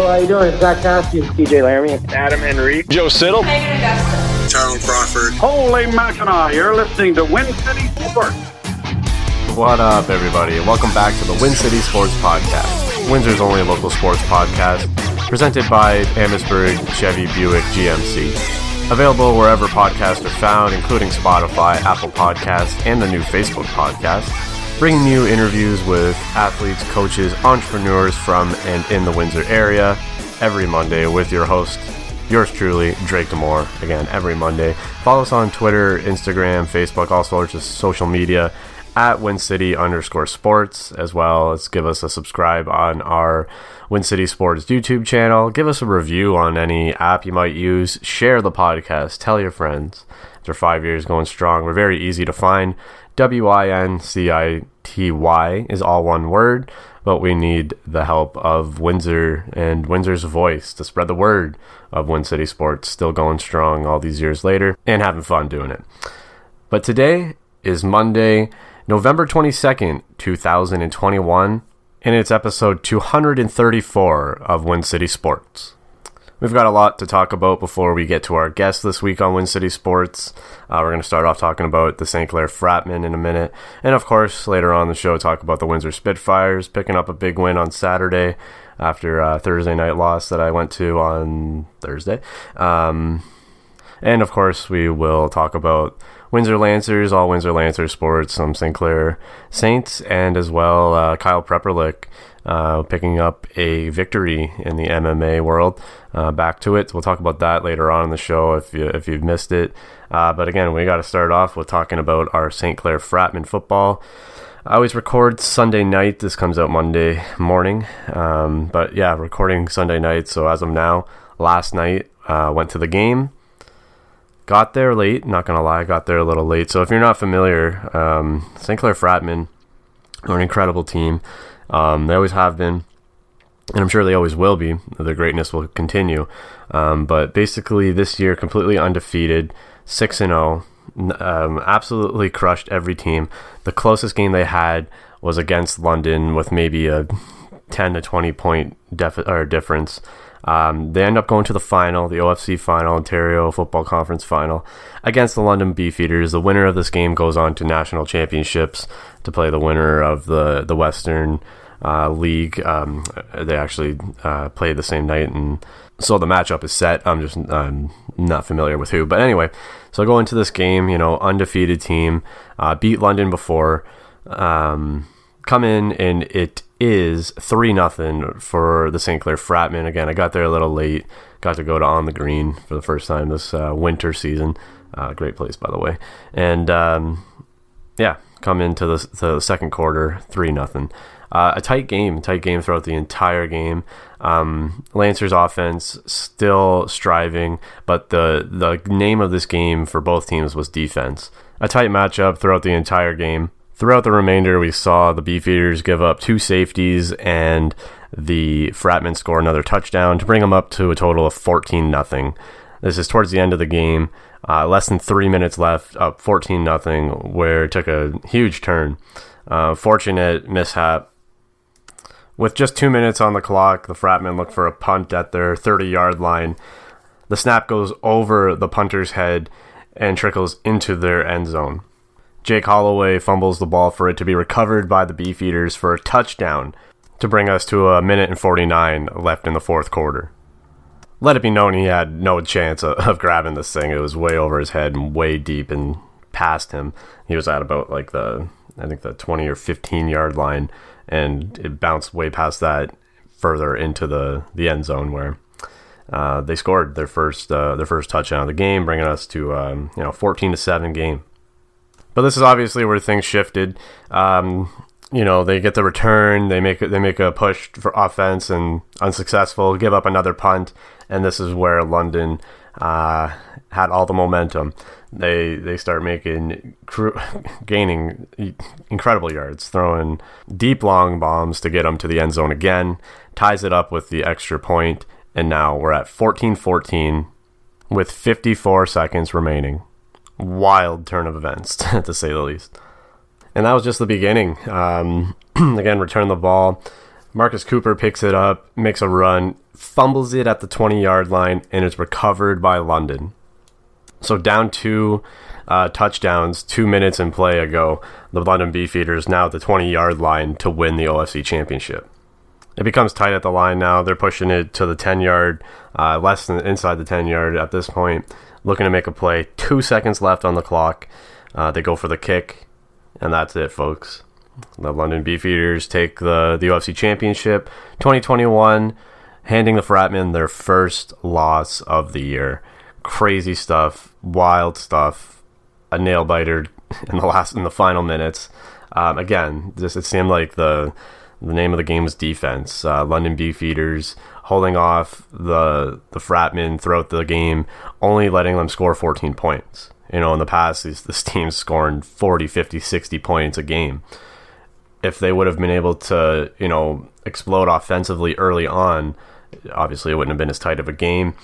Hello, how you doing? It's Zach Cassidy. TJ Laramie. Adam Henry. Joe Siddle. Megan Augusta. Tyrone Crawford. Holy Mackinac, you're listening to Win City Sports. What up, everybody? Welcome back to the Win City Sports Podcast, Windsor's only local sports podcast, presented by Amherstburg Chevy Buick GMC. Available wherever podcasts are found, including Spotify, Apple Podcasts, and the new Facebook podcast. Bringing you interviews with athletes, coaches, entrepreneurs from and in the Windsor area every Monday with your host, yours truly, Drake Demore. Again, every Monday. Follow us on Twitter, Instagram, Facebook, all sorts of social media at Win City underscore sports, as well as give us a subscribe on our Win City Sports YouTube channel. Give us a review on any app you might use. Share the podcast. Tell your friends. After five years going strong, we're very easy to find. W I N C I T Y is all one word, but we need the help of Windsor and Windsor's voice to spread the word of Win City Sports, still going strong all these years later and having fun doing it. But today is Monday, November 22nd, 2021, and it's episode 234 of Win City Sports. We've got a lot to talk about before we get to our guest this week on Win City Sports. Uh, we're going to start off talking about the St. Clair Fratmen in a minute. And of course, later on the show, talk about the Windsor Spitfires picking up a big win on Saturday after a Thursday night loss that I went to on Thursday. Um, and of course, we will talk about Windsor Lancers, all Windsor Lancers sports, some St. Clair Saints, and as well uh, Kyle Prepolec uh, picking up a victory in the MMA world. Uh, back to it. We'll talk about that later on in the show if you if you've missed it. Uh, but again, we got to start off with talking about our St. Clair Fratmen football. I always record Sunday night. This comes out Monday morning. Um, but yeah, recording Sunday night. So as of now, last night uh, went to the game. Got there late. Not gonna lie, got there a little late. So if you're not familiar, um, St. Clair Fratmen are an incredible team. Um, they always have been, and I'm sure they always will be. Their greatness will continue. Um, but basically, this year, completely undefeated, six and zero, um, absolutely crushed every team. The closest game they had was against London, with maybe a 10 to 20 point def- or difference. Um, they end up going to the final, the OFC final, Ontario Football Conference final, against the London Beefeaters. The winner of this game goes on to national championships to play the winner of the the Western League. Um, they actually uh, played the same night, and so the matchup is set. I'm just I'm not familiar with who, but anyway. So I go into this game, you know, undefeated team, uh, beat London before. Um, come in and it is three nothing for the St. Clair Fratmen. Again, I got there a little late. Got to go to On the Green for the first time this uh, winter season. Uh, great place, by the way. And um, yeah, come into the, the second quarter, three nothing. Uh, a tight game, tight game throughout the entire game. Um, Lancers offense still striving, but the the name of this game for both teams was defense. A tight matchup throughout the entire game. Throughout the remainder, we saw the Beefeaters give up two safeties and the Fratmen score another touchdown to bring them up to a total of 14 nothing. This is towards the end of the game, uh, less than three minutes left, up 14 nothing, where it took a huge turn. Uh, fortunate mishap. With just two minutes on the clock, the Fratmen look for a punt at their 30 yard line. The snap goes over the punter's head and trickles into their end zone. Jake Holloway fumbles the ball for it to be recovered by the Beefeaters for a touchdown to bring us to a minute and 49 left in the fourth quarter. Let it be known he had no chance of, grabbing this thing. It was way over his head and way deep and past him. He was at about like the, I think the 20 or 15 yard line, and it bounced way past that further into the, the end zone where uh, they scored their first uh, their first touchdown of the game, bringing us to um, you know 14 to seven game. But this is obviously where things shifted. Um, you know, they get the return, they make they make a push for offense and unsuccessful, give up another punt, and this is where London uh, had all the momentum. They they start making gaining incredible yards, throwing deep long bombs to get them to the end zone again, ties it up with the extra point, and now we're at 14-14 with 54 seconds remaining wild turn of events, to say the least. And that was just the beginning. Um, again, return the ball. Marcus Cooper picks it up, makes a run, fumbles it at the 20 yard line, and it's recovered by London. So down two uh, touchdowns, two minutes in play ago, the London Beefeaters now at the 20 yard line to win the OFC championship. It becomes tight at the line now. They're pushing it to the 10 yard, uh, less than inside the 10 yard at this point, looking to make a play. Two seconds left on the clock. Uh, they go for the kick, and that's it, folks. The London Beefeaters take the, the OFC Championship 2021, handing the Fratmen their first loss of the year. Crazy stuff, wild stuff, a nail biter in the last in the final minutes. Um, again, just it seemed like the the name of the game was defense. Uh, London Beefeaters holding off the the Fratmen throughout the game, only letting them score 14 points. You know, in the past, these this team's scoring 40, 50, 60 points a game. If they would have been able to, you know, explode offensively early on, obviously it wouldn't have been as tight of a game.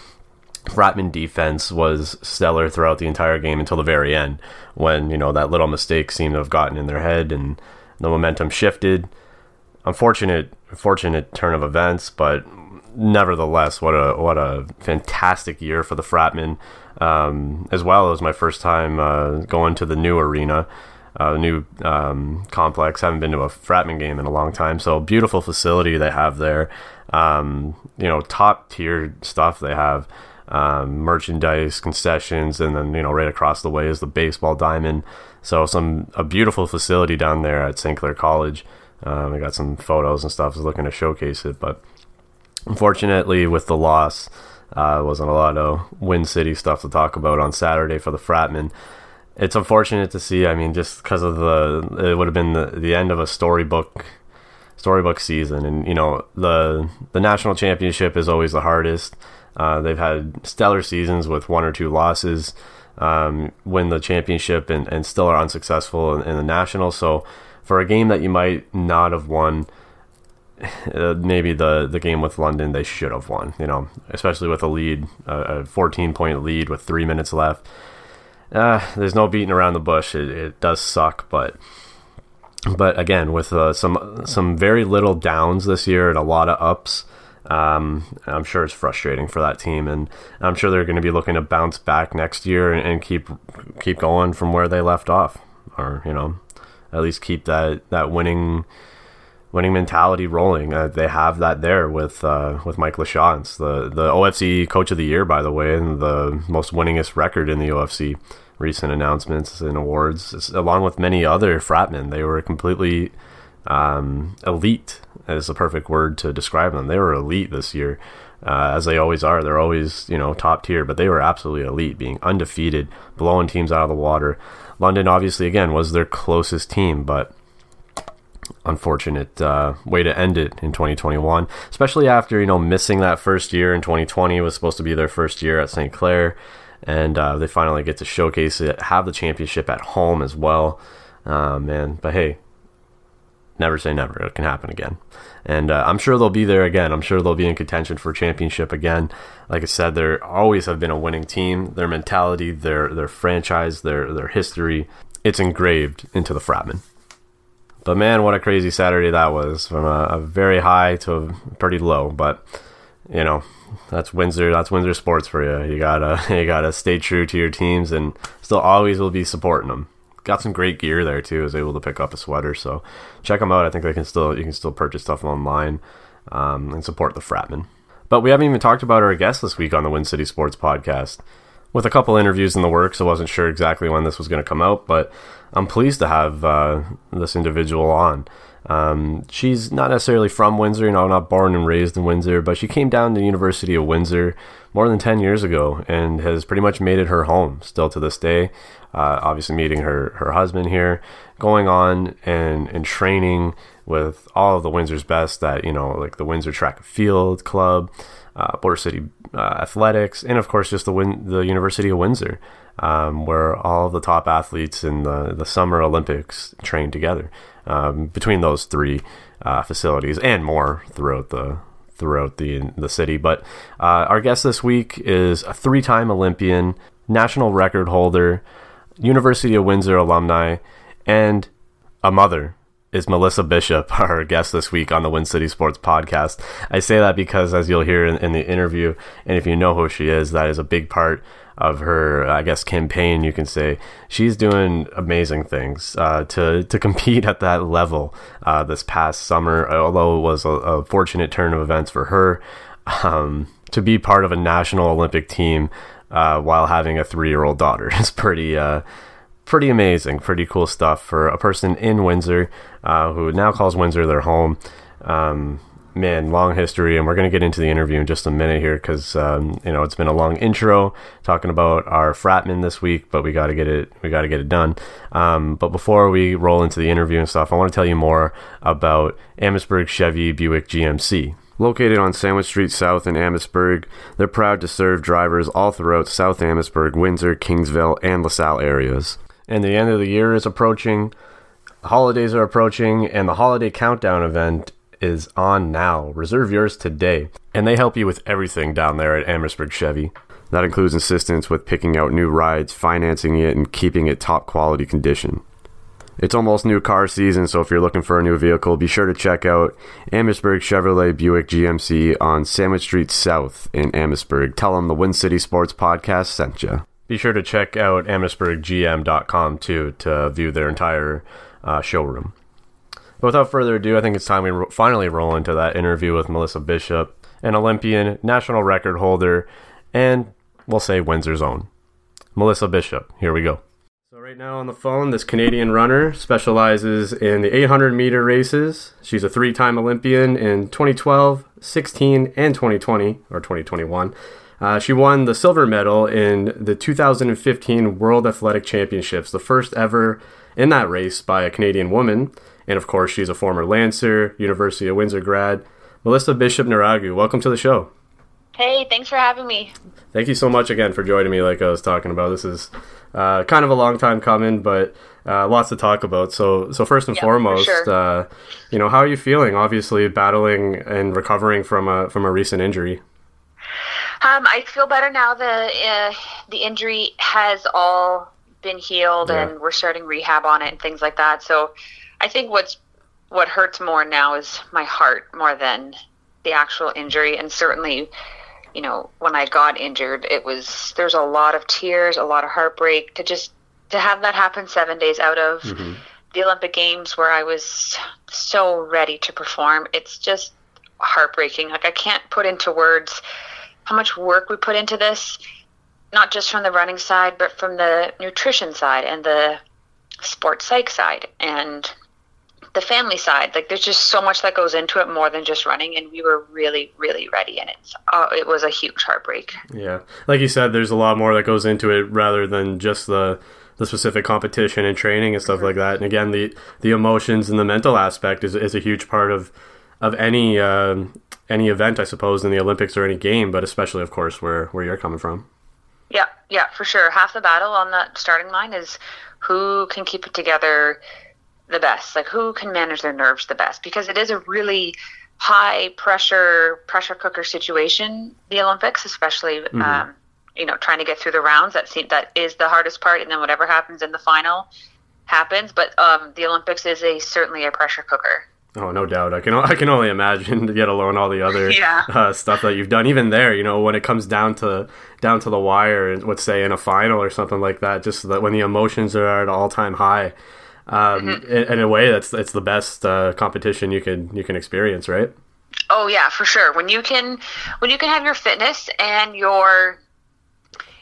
Fratmen defense was stellar throughout the entire game until the very end, when you know that little mistake seemed to have gotten in their head and the momentum shifted. Unfortunate, fortunate turn of events, but nevertheless, what a what a fantastic year for the Fratmen, um, as well as my first time uh, going to the new arena, uh, new um, complex. Haven't been to a Fratmen game in a long time, so beautiful facility they have there. Um, you know, top tier stuff they have um, merchandise, concessions, and then you know right across the way is the baseball diamond. So some a beautiful facility down there at St. Clair College. Um, I got some photos and stuff. I was looking to showcase it, but unfortunately, with the loss, uh, wasn't a lot of Win City stuff to talk about on Saturday for the Fratmen. It's unfortunate to see. I mean, just because of the, it would have been the, the end of a storybook storybook season, and you know the the national championship is always the hardest. Uh, they've had stellar seasons with one or two losses, um, win the championship, and, and still are unsuccessful in, in, the national. So, for a game that you might not have won, uh, maybe the, the game with London they should have won. You know, especially with a lead, uh, a 14 point lead with three minutes left. Uh, there's no beating around the bush. It, it does suck, but but again, with uh, some some very little downs this year and a lot of ups, um, I'm sure it's frustrating for that team, and I'm sure they're going to be looking to bounce back next year and, and, keep keep going from where they left off, or you know, at least keep that that winning winning mentality rolling. Uh, they have that there with uh, with Mike Lachance, the the OFC Coach of the Year, by the way, and the most winningest record in the OFC. Recent announcements and awards, along with many other fratmen, they were completely um, elite is the perfect word to describe them. They were elite this year, uh, as they always are. They're always, you know, top tier, but they were absolutely elite, being undefeated, blowing teams out of the water. London, obviously, again, was their closest team, but unfortunate uh, way to end it in 2021, especially after, you know, missing that first year in 2020 was supposed to be their first year at St. Clair. And uh, they finally get to showcase it, have the championship at home as well. Uh, man, but hey, never say never. It can happen again. And uh, I'm sure they'll be there again. I'm sure they'll be in contention for championship again. Like I said, they always have been a winning team. Their mentality, their their franchise, their their history, it's engraved into the Fratmen. But man, what a crazy Saturday that was! From a, a very high to a pretty low. But you know, that's Windsor. That's Windsor sports for you. You gotta you gotta stay true to your teams, and still always will be supporting them got some great gear there too. Was able to pick up a sweater, so check them out. I think they can still you can still purchase stuff online um, and support the Fratmen. But we haven't even talked about our guest this week on the Win City Sports Podcast. With a couple interviews in the works, I wasn't sure exactly when this was going to come out, but I'm pleased to have uh, this individual on. Um, she's not necessarily from Windsor, you know, not born and raised in Windsor, but she came down to the University of Windsor more than 10 years ago and has pretty much made it her home still to this day. Uh, obviously, meeting her, her husband here, going on and, and training with all of the Windsor's best that, you know, like the Windsor Track and Field Club, uh, Border City uh, Athletics, and of course, just the, Win- the University of Windsor, um, where all of the top athletes in the, the Summer Olympics train together um, between those three uh, facilities and more throughout the throughout the the city. But uh, our guest this week is a three-time Olympian, national record holder, University of Windsor alumni, and a mother is Melissa Bishop, our guest this week on the Win City Sports Podcast. I say that because, as you'll hear in, in the interview, and if you know who she is, that is a big part of her, I guess, campaign. You can say she's doing amazing things uh, to to compete at that level uh, this past summer. Although it was a, a fortunate turn of events for her um, to be part of a national Olympic team uh, while having a three year old daughter is pretty. Uh, pretty amazing, pretty cool stuff for a person in Windsor uh, who now calls Windsor their home. Um, man, long history, and we're going to get into the interview in just a minute here because um, you know it's been a long intro talking about our fratmen this week, but we got to get it we got to get it done. Um, but before we roll into the interview and stuff, I want to tell you more about Amherstburg Chevy Buick GMC. Located on Sandwich Street South in Amherstburg, they're proud to serve drivers all throughout South Amherstburg, Windsor, Kingsville, and LaSalle areas. And the end of the year is approaching, holidays are approaching, and the holiday countdown event is on now. Reserve yours today. And they help you with everything down there at Amherstburg Chevy. That includes assistance with picking out new rides, financing it, and keeping it top quality condition. It's almost new car season, so if you're looking for a new vehicle, be sure to check out Amherstburg Chevrolet Buick GMC on Sandwich Street South in Amherstburg. Tell them the Win City Sports Podcast sent you. Be sure to check out AmherstburgGM.com too to view their entire uh, showroom. But without further ado, I think it's time we ro- finally roll into that interview with Melissa Bishop, an Olympian, national record holder, and we'll say Windsor's own. Melissa Bishop, here we go. So, right now on the phone, this Canadian runner specializes in the 800 meter races. She's a three time Olympian in 2012, 16, and 2020, or 2021. Uh, she won the silver medal in the 2015 World Athletic Championships, the first ever in that race by a Canadian woman. And of course, she's a former Lancer, University of Windsor grad. Melissa Bishop Nriagu, welcome to the show. Hey, thanks for having me. Thank you so much again for joining me, like I was talking about. This is uh, kind of a long time coming, but uh, lots to talk about. So, so first and Yep, foremost, for sure. uh, you know, how are you feeling? Obviously, battling and recovering from a from a recent injury. Um, I feel better now. The uh, the injury has all been healed, Yeah. and we're starting rehab on it and things like that. So, I think what's what hurts more now is my heart more than the actual injury, and certainly. You know, when I got injured, it was there's a lot of tears, a lot of heartbreak to just to have that happen seven days out of mm-hmm. the Olympic Games where I was so ready to perform. It's just heartbreaking. Like I can't put into words how much work we put into this, not just from the running side, but from the nutrition side and the sports psych side and the family side. Like there's just so much that goes into it more than just running, and we were really, really ready, and it's uh, it was a huge heartbreak. Yeah, like you said, there's a lot more that goes into it rather than just the the specific competition and training and stuff like that. And again, the the emotions and the mental aspect is, is a huge part of of any um, any event, I suppose, in the Olympics or any game, but especially, of course, where where you're coming from. Yeah, yeah, for sure. Half the battle on that starting line is who can keep it together the best, like who can manage their nerves the best, because it is a really high pressure pressure cooker situation. The Olympics, especially, um, you know, trying to get through the rounds. That seem, that is the hardest part, and then whatever happens in the final happens. But um, the Olympics is a certainly a pressure cooker. Oh, no doubt. I can I can only imagine, yet alone all the other Yeah. uh, stuff that you've done. Even there, you know, when it comes down to down to the wire, and let's say in a final or something like that, just that when the emotions are at all time high. Um, in, in a way, that's it's the best uh, competition you can you can experience, right? Oh yeah, for sure. When you can when you can have your fitness and your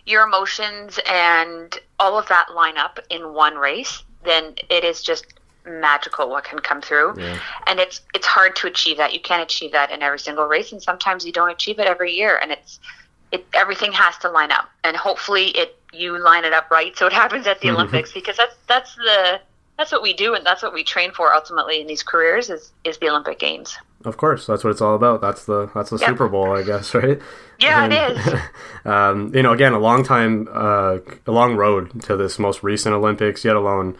your emotions and all of that line up in one race, then it is just magical what can come through. Yeah. And it's it's hard to achieve that. You can't achieve that in every single race and sometimes you don't achieve it every year and it's it everything has to line up. And hopefully it you line it up right so it happens at the Olympics because that's that's the that's what we do and that's what we train for ultimately in these careers is is the Olympic games. Of course, that's what it's all about. That's the that's the Yep. Super Bowl, I guess, right? Yeah, And, it is. um, you know, again, a long time, uh, a long road to this most recent Olympics, yet alone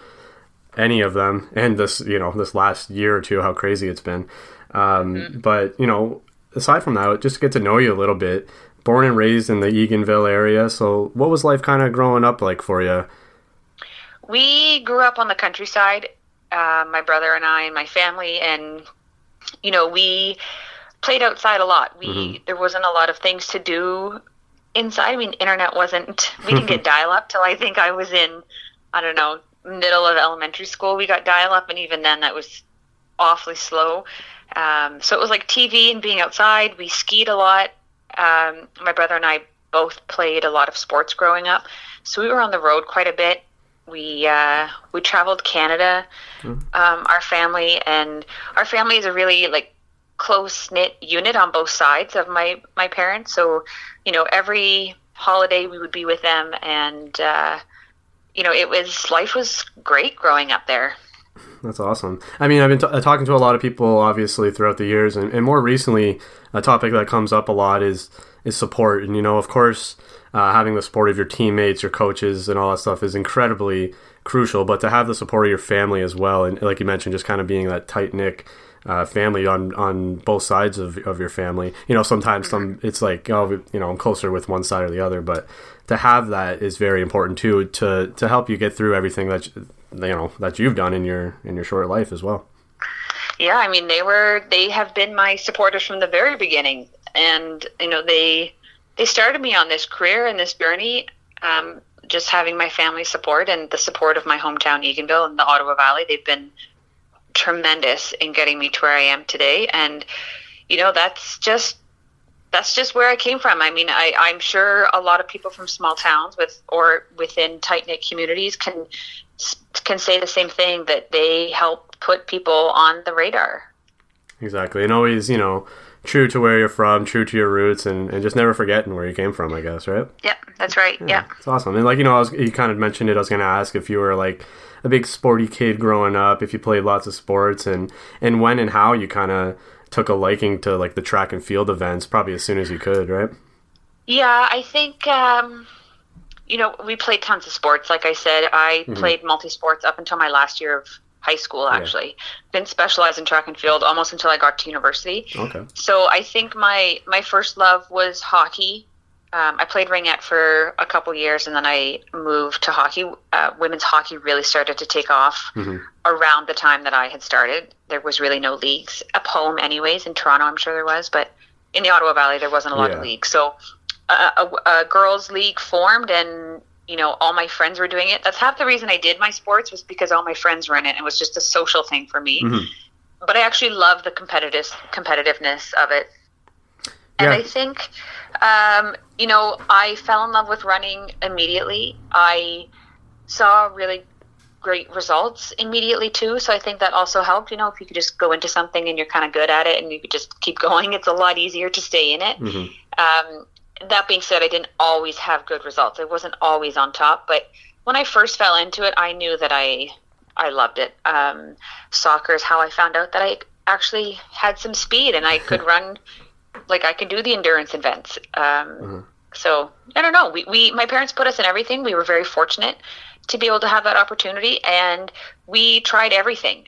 any of them, and this, you know, this last year or two, how crazy it's been. Um, Mm-hmm. But you know, aside from that, just to get to know you a little bit. Born and raised in the Eganville area, so what was life kind of growing up like for you? We grew up on the countryside uh, my brother and I and my family, and you know we played outside a lot. We Mm-hmm. there wasn't a lot of things to do inside. I mean, internet wasn't. We didn't get dial up till I think I was in I don't know middle of elementary school. We got dial up, and even then that was awfully slow. Um, so it was like TV and being outside. We skied a lot. Um, my brother and I both played a lot of sports growing up, so we were on the road quite a bit. We uh, we traveled Canada, um, our family, and our family is a really like close knit unit on both sides of my my parents. So, you know, every holiday we would be with them, and uh, you know, it was life was great growing up there. That's awesome. I mean, I've been t- uh, talking to a lot of people, obviously, throughout the years, and, and more recently, a topic that comes up a lot is is support. And you know, of course, uh, having the support of your teammates, your coaches, and all that stuff is incredibly crucial. But to have the support of your family as well, and like you mentioned, just kind of being that tight knit uh, family on on both sides of, of your family. You know, sometimes some it's like oh, you know, I'm closer with one side or the other, but to have that is very important too to to help you get through everything that you know that you've done in your in your short life as well. Yeah, I mean, they were they have been my supporters from the very beginning, and you know they they started me on this career and this journey. Um, just having my family support and the support of my hometown Eganville and the Ottawa Valley, they've been tremendous in getting me to where I am today. And you know, that's just that's just where I came from. I mean, I, I'm sure a lot of people from small towns with or within tight knit communities can can say the same thing that they help put people on the radar. Exactly, and always you know true to where you're from, true to your roots, and, and just never forgetting where you came from. I guess, right? Yep, that's right. Yeah. It's awesome. And like you know, I was, you kind of mentioned it. I was going to ask if you were like a big sporty kid growing up, if you played lots of sports, and and when and how you kind of took a liking to like the track and field events, probably as soon as you could, right? Yeah, I think um, you know we played tons of sports. Like I said, I played multi sports up until my last year of high school. Actually, didn't specialize in track and field almost until I got to university. Okay. So I think my my first love was hockey. Um, I played ringette for a couple years, and then I moved to hockey. Uh, women's hockey really started to take off around the time that I had started. There was really no leagues up home, anyways. In Toronto, I'm sure there was, but in the Ottawa Valley, there wasn't a lot Yeah. of leagues. So uh, a, a girls' league formed, and you know all my friends were doing it. That's half the reason I did my sports was because all my friends were in it. And it was just a social thing for me. But I actually love the competitive competitiveness of it. And Yeah. I think, um, you know, I fell in love with running immediately. I saw really great results immediately too. So I think that also helped. You know, if you could just go into something and you're kind of good at it and you could just keep going, it's a lot easier to stay in it. Um, that being said, I didn't always have good results. I wasn't always on top, but when I first fell into it, I knew that I I loved it. Um, soccer is how I found out that I actually had some speed and I could run, like I could do the endurance events. Um, So I don't know. We, we my parents put us in everything. We were very fortunate to be able to have that opportunity, and we tried everything.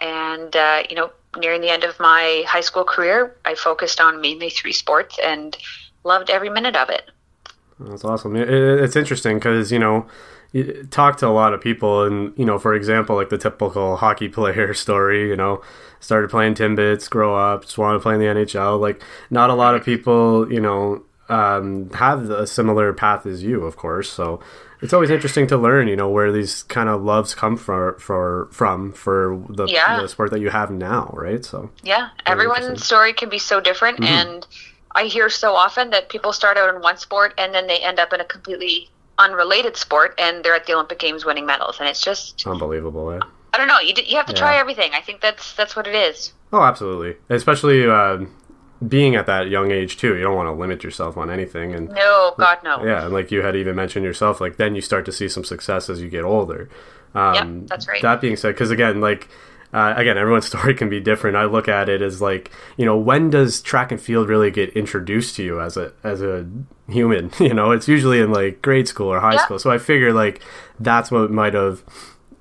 And uh, you know, nearing the end of my high school career, I focused on mainly three sports and loved every minute of it. That's awesome. It, it- it's interesting because you know, you talk to a lot of people, and you know, for example, like the typical hockey player story. You know, started playing timbits, grow up, just wanted to play in the NHL. Like, not a lot of people, you know, um, have a similar path as you, of course. So it's always interesting to learn, you know, where these kind of loves come for for from for the, Yeah. the sport that you have now, right? So Yeah, everyone's story can be so different, and I hear so often that people start out in one sport and then they end up in a completely unrelated sport, and they're at the Olympic Games winning medals, and it's just unbelievable, eh? I don't know. You you have to try everything. I think that's that's what it is. Oh, absolutely. Especially uh, being at that young age too. You don't want to limit yourself on anything, and No, God no. yeah, and like you had even mentioned yourself, like then you start to see some success as you get older. Um, Yep, that's right. That being said, because again, like. Uh, again, everyone's story can be different. I look at it as like, you know, when does track and field really get introduced to you as a as a human? You know, it's usually in like grade school or high Yeah. school. So I figure like that's what might have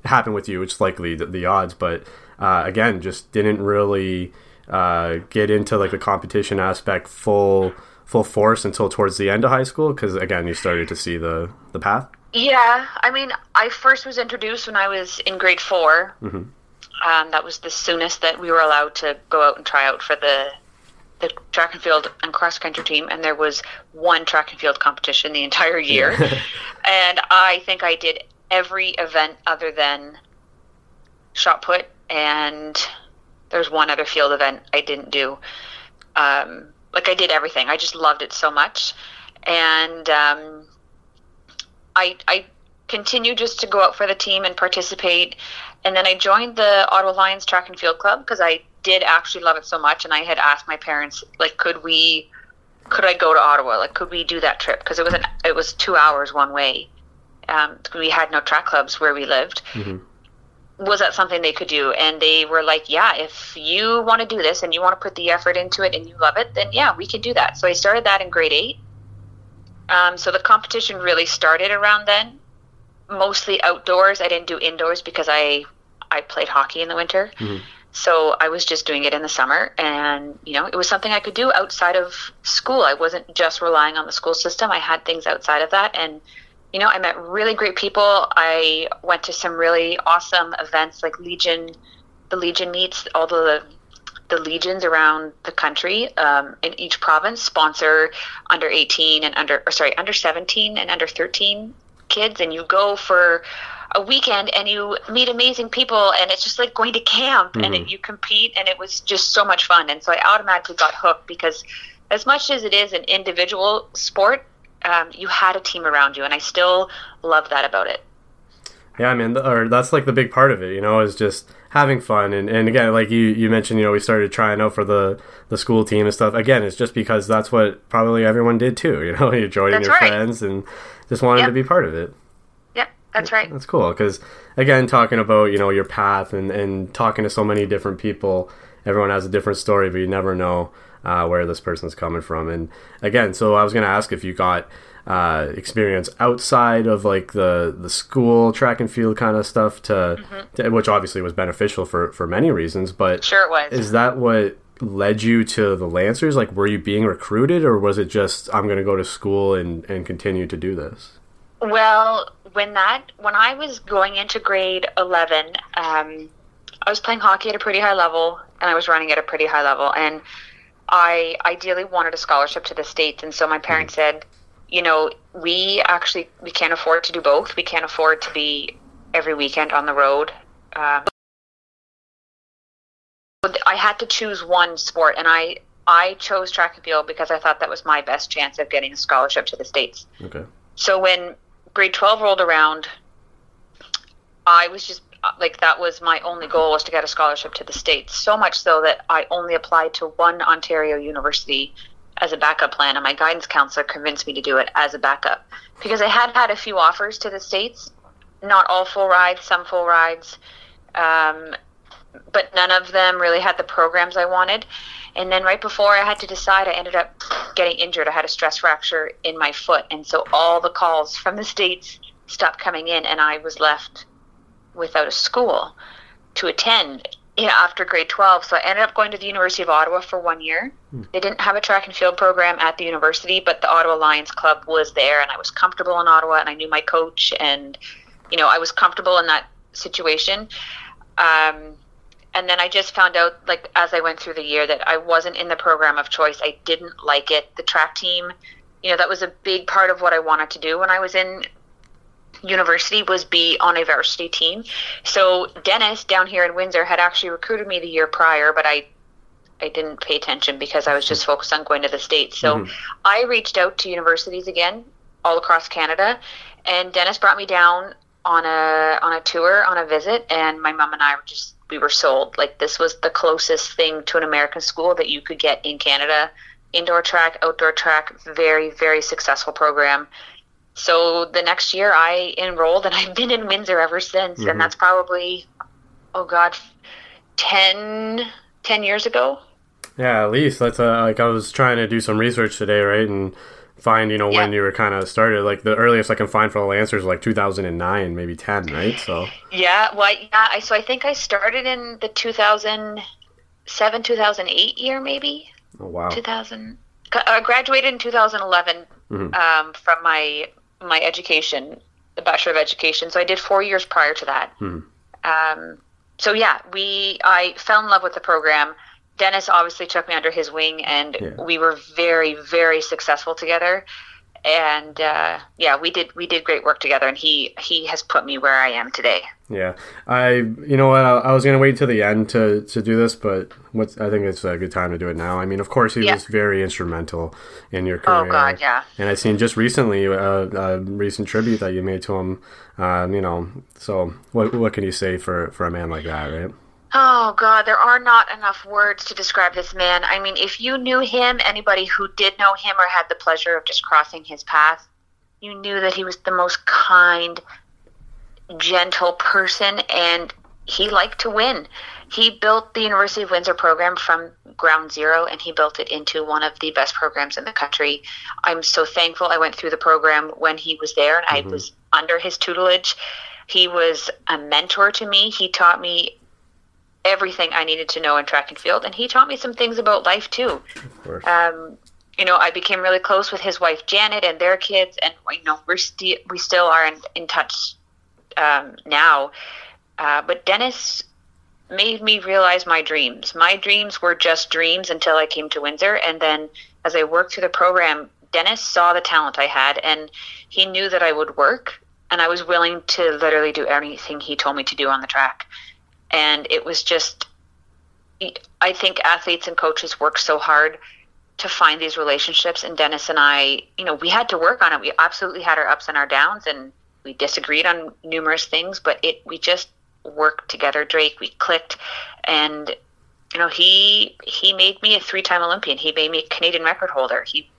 happened with you. It's likely the, the odds, but uh, again, just didn't really uh, get into like the competition aspect full full force until towards the end of high school because again, you started to see the the path. Yeah, I mean, I first was introduced when I was in grade 4 Um, that was the soonest that we were allowed to go out and try out for the the track and field and cross country team, and there was one track and field competition the entire year. and I think I did every event other than shot put, and there's one other field event I didn't do. Um, like I did everything. I just loved it so much, and um, I I continued just to go out for the team and participate. And then I joined the Ottawa Lions Track and Field Club because I did actually love it so much, and I had asked my parents, like, could we, could I go to Ottawa? Like, could we do that trip? Because it was an, it was two hours one way. Um, we had no track clubs where we lived. Mm-hmm. Was that something they could do? And they were like, yeah, if you want to do this and you want to put the effort into it and you love it, then yeah, we can do that. So I started that in grade eight. Um, so the competition really started around then, mostly outdoors. I didn't do indoors because I I played hockey in the winter. Mhm. So I was just doing it in the summer, and you know, it was something I could do outside of school. I wasn't just relying on the school system. I had things outside of that, and you know, I met really great people. I went to some really awesome events like Legion, the Legion meets, all the the legions around the country um, in each province sponsor under 18 and under or sorry under 17 and under 13 kids and you go for a weekend and you meet amazing people and it's just like going to camp and it, you compete and it was just so much fun and so i automatically got hooked because as much as it is an individual sport um, you had a team around you and i still love that about it Yeah, I mean, th- or that's like the big part of it, you know, is just having fun. And, and again, like you, you mentioned, you know, we started trying out for the, the school team and stuff. Again, it's just because that's what probably everyone did too, you know, you're joining That's your right. friends and just wanted Yep. to be part of it. yeah that's right That's cool because again, talking about you know your path and and talking to so many different people, everyone has a different story, but you never know uh, where this person's coming from. And again, so I was gonna ask if you got uh, experience outside of like the the school track and field kind of stuff to, to which obviously was beneficial for for many reasons, but sure it was is that what led you to the Lancers? Like, were you being recruited, or was it just I'm going to go to school and and continue to do this? Well, when that when I was going into grade eleven, um, I was playing hockey at a pretty high level, and I was running at a pretty high level, and I ideally wanted a scholarship to the states, and so my parents said, you know, we actually we can't afford to do both. We can't afford to be every weekend on the road. Um, I had to choose one sport, and I I chose track and field because I thought that was my best chance of getting a scholarship to the states. Okay. So when grade 12 rolled around, I was just like, that was my only goal was to get a scholarship to the States. So much so that I only applied to one Ontario university as a backup plan, and my guidance counselor convinced me to do it as a backup because I had had a few offers to the States, not all full rides, some full rides, um, but none of them really had the programs I wanted. And then right before I had to decide, I ended up getting injured. I had a stress fracture in my foot, and so all the calls from the states stopped coming in, and I was left without a school to attend after grade 12. So I ended up going to the University of Ottawa for one year. They didn't have a track and field program at the university, but the Ottawa Lions Club was there, and I was comfortable in Ottawa, and I knew my coach, and you know I was comfortable in that situation. Um, and then I just found out, like as I went through the year, that I wasn't in the program of choice. I didn't like it. The track team, you know, that was a big part of what I wanted to do when I was in university was be on a varsity team. So Dennis down here in Windsor had actually recruited me the year prior, but I I didn't pay attention because I was just focused on going to the states. So mm-hmm. I reached out to universities again all across Canada, and Dennis brought me down on a on a tour on a visit, and my mom and I were just we were sold. Like this was the closest thing to an American school that you could get in Canada. Indoor track, outdoor track, very very successful program. So the next year I enrolled, and I've been in Windsor ever since, and that's probably oh god, 10, 10 years ago. Yeah, at least that's uh, like I was trying to do some research today, right, and find you know when you were kind of started. Like the earliest I can find for the Lancers like 2009, maybe 10, right? So Yeah, well, yeah. I, so I think I started in the 2007, 2008 year, maybe oh wow, 2000. I graduated in 2011 Mhm. um, from my my education, the Bachelor of Education. So I did four years prior to that. Mhm. Um, so yeah, we I fell in love with the program. Dennis obviously took me under his wing, and Yeah. we were very, very successful together. And uh, yeah, we did we did great work together, and he he has put me where I am today. Yeah, I you know what I, I was gonna wait till the end to, to do this, but what's I think it's a good time to do it now. I mean, of course, he Yeah. was very instrumental in your career. Oh God, yeah. And I seen just recently uh, a recent tribute that you made to him. Um, you know, so what what can you say for for a man like that, right? Oh God, there are not enough words to describe this man. I mean, if you knew him, anybody who did know him or had the pleasure of just crossing his path, you knew that he was the most kind, gentle person, and he liked to win. He built the University of Windsor program from ground zero, and he built it into one of the best programs in the country. I'm so thankful I went through the program when he was there, and I mm-hmm. was under his tutelage. He was a mentor to me. He taught me everything I needed to know in track and field, and he taught me some things about life too. Um, you know, I became really close with his wife Janet and their kids, and you know, we're still we still are in, in touch um, now. Uh, but Dennis made me realize my dreams. My dreams were just dreams until I came to Windsor, and then as I worked through the program, Dennis saw the talent I had, and he knew that I would work, and I was willing to literally do anything he told me to do on the track. And it was just, I think athletes and coaches work so hard to find these relationships. And Dennis and I, you know, we had to work on it. We absolutely had our ups and our downs, and we disagreed on numerous things, but it we just worked together. Drake, we clicked, and you know, he he made me a three-time Olympian. He made me a Canadian record holder. He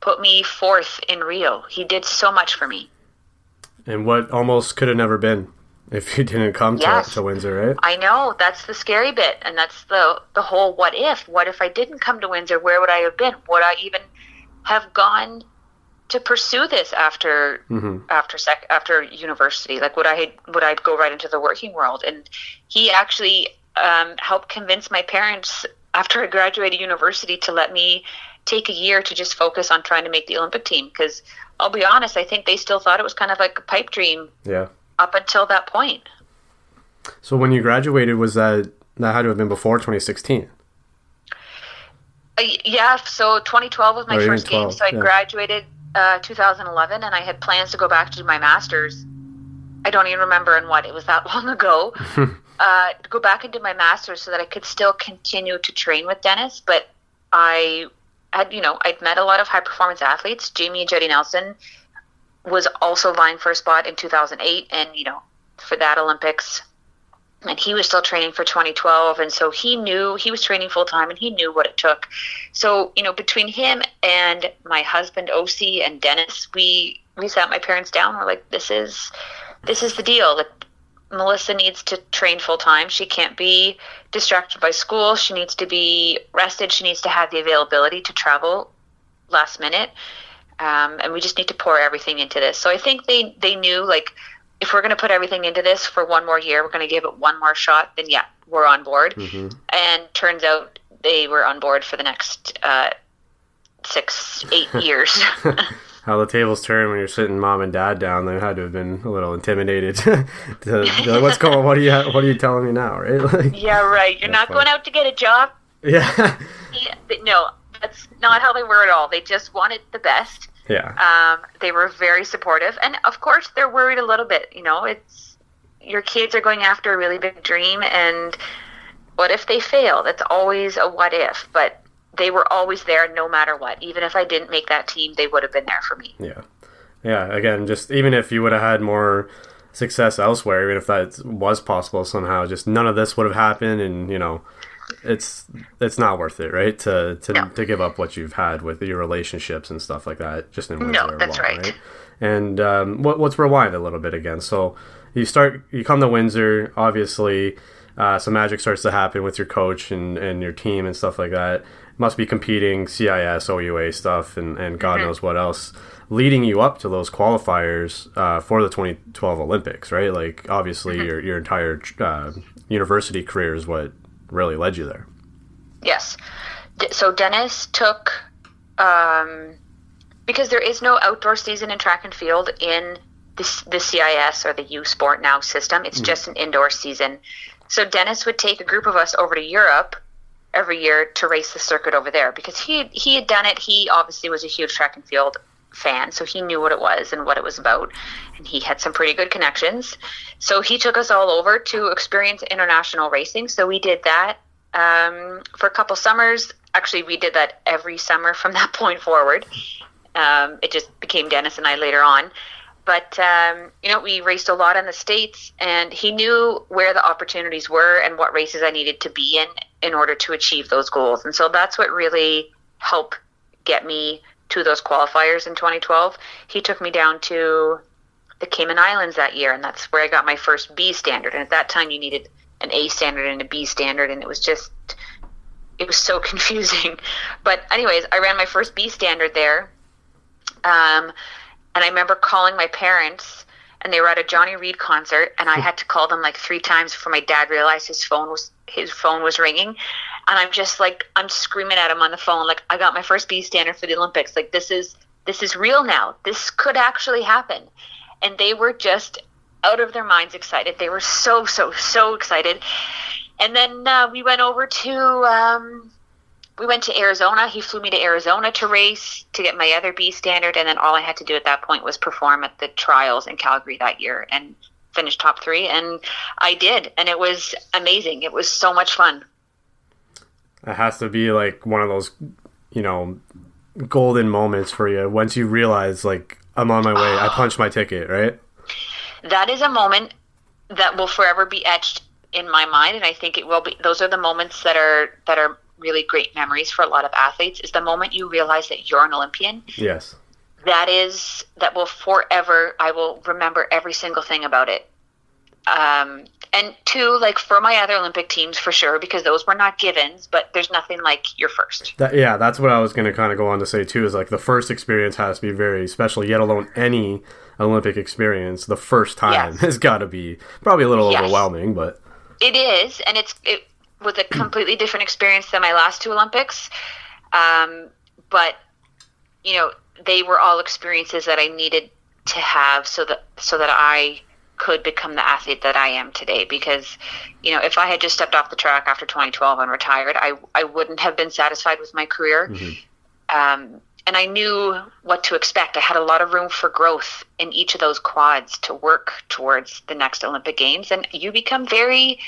put me fourth in Rio. He did so much for me. and what almost could have never been if you didn't come Yes. to, to Windsor, right? I know that's the scary bit, and that's the the whole what if. What if I didn't come to Windsor? Where would I have been? Would I even have gone to pursue this after after sec after university? Like would I would I go right into the working world? And he actually um, helped convince my parents after I graduated university to let me take a year to just focus on trying to make the Olympic team. Because I'll be honest, I think they still thought it was kind of like a pipe dream Yeah. Up until that point. So when you graduated, was that that had to have been before 2016? Uh, yeah, so 2012 was my Oh, first game. 12, So I yeah. graduated uh, 2011, and I had plans to go back to do my master's. I don't even remember in what it was that long ago. uh, to go back and do my master's so that I could still continue to train with Dennis. But I had, you know, I'd met a lot of high performance athletes. Jamie Adjetey-Nelson was also vying for a spot in 2008, and you know, for that Olympics, and he was still training for 2012 and so he knew he was training full time and he knew what it took. So you know between him and my husband oc and dennis we we sat my parents down. We're like this is this is the deal. Like melissa needs to train full time she can't be distracted by school. She needs to be rested. She needs to have the availability to travel last minute um, and we just need to pour everything into this so i think they they knew like if we're going to put everything into this for one more year, we're going to give it one more shot, then yeah, we're on board. And turns out they were on board for the next uh, six, eight years. How the tables turn when you're sitting mom and dad down. They had to have been a little intimidated. to, like, What's going? What are you? What are you telling me now? Right? Like, yeah, right. You're not That's going out to get a job. yeah. Yeah, no, that's not how they were at all. They just wanted the best. Yeah. Um, they were very supportive, and of course, they're worried a little bit. You know, it's your kids are going after a really big dream, and what if they fail? That's always a what if. But they were always there, no matter what. Even if I didn't make that team, they would have been there for me. Yeah. Yeah. Again, just even if you would have had more success elsewhere, even if that was possible somehow, just none of this would have happened, and you know, it's it's not worth it, right? To to, No. to give up what you've had with your relationships and stuff like that, just in No, Windsor that's alone, right. And um, what, let's rewind a little bit again. So you start, you come to Windsor. Obviously, uh, some magic starts to happen with your coach and, and your team and stuff like that. Must be competing CIS, OUA stuff, and, and God knows what else, leading you up to those qualifiers uh, for the 2012 Olympics, right? Like obviously, your your entire uh, university career is what really led you there. Yes. So Dennis took, um, because there is no outdoor season in track and field in the, the CIS or the U Sport Now system. It's just an indoor season. So Dennis would take a group of us over to Europe every year to race the circuit over there because he he had done it. He obviously was a huge track and field fan, so he knew what it was and what it was about, and he had some pretty good connections. So he took us all over to experience international racing. So we did that um, for a couple summers. Actually, we did that every summer from that point forward. Um, it just became Dennis and I later on. But um, you know, we raced a lot in the states, and he knew where the opportunities were and what races I needed to be in in order to achieve those goals. And so that's what really helped get me to those qualifiers in 2012. He took me down to the Cayman Islands that year, and that's where I got my first B standard. And at that time, you needed an A standard and a B standard, and it was just it was so confusing. But anyways, I ran my first B standard there. Um, and I remember calling my parents, and they were at a Johnny Reid concert, and I had to call them like three times before my dad realized his phone was his phone was ringing, and I'm just like I'm screaming at him on the phone, like I got my first B standard for the Olympics, like this is this is real now, this could actually happen, and they were just out of their minds excited. They were so so so excited, and then uh, we went over to. Um, we went to Arizona. He flew me to Arizona to race to get my other B standard, and then all I had to do at that point was perform at the trials in Calgary that year and finish top three, and I did, and it was amazing. It was so much fun. It has to be like one of those, you know, golden moments for you once you realize like I'm on my way. I ah. punched my ticket, right? That is a moment that will forever be etched in my mind, and I think it will be. Those are the moments that are that are really great memories for a lot of athletes is the moment you realize that you're an Olympian. Yes. That is that will forever. I will remember every single thing about it. Um, and two, like for my other Olympic teams, for sure, because those were not givens. But there's nothing like your first. That, yeah, that's what I was going to kind of go on to say too. Is like the first experience has to be very special, yet alone any Olympic experience. The first time Yes. has got to be probably a little Yes. overwhelming, but It is, and it's it was a completely different experience than my last two Olympics. Um, but you know, they were all experiences that I needed to have so that so that I could become the athlete that I am today. Because you know, if I had just stepped off the track after 2012 and retired, I I wouldn't have been satisfied with my career. Um, and I knew what to expect. I had a lot of room for growth in each of those quads to work towards the next Olympic Games. And you become very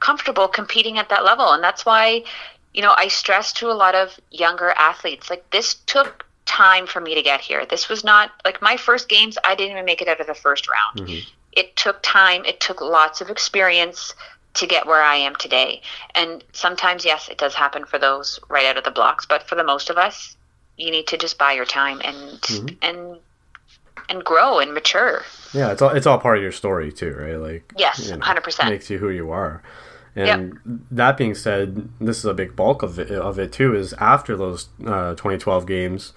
comfortable competing at that level. And that's why, you know, I stress to a lot of younger athletes like this took time for me to get here. This was not like my first games, I didn't even make it out of the first round. It took time, it took lots of experience to get where I am today. And sometimes, yes, it does happen for those right out of the blocks, but for the most of us, you need to just buy your time and and and grow and mature. yeah, it's all it's all part of your story too, right? Like Yes, 100%. makes you who you are. And that being said, this is a big bulk of it, of it too. Is after those uh, 2012 games,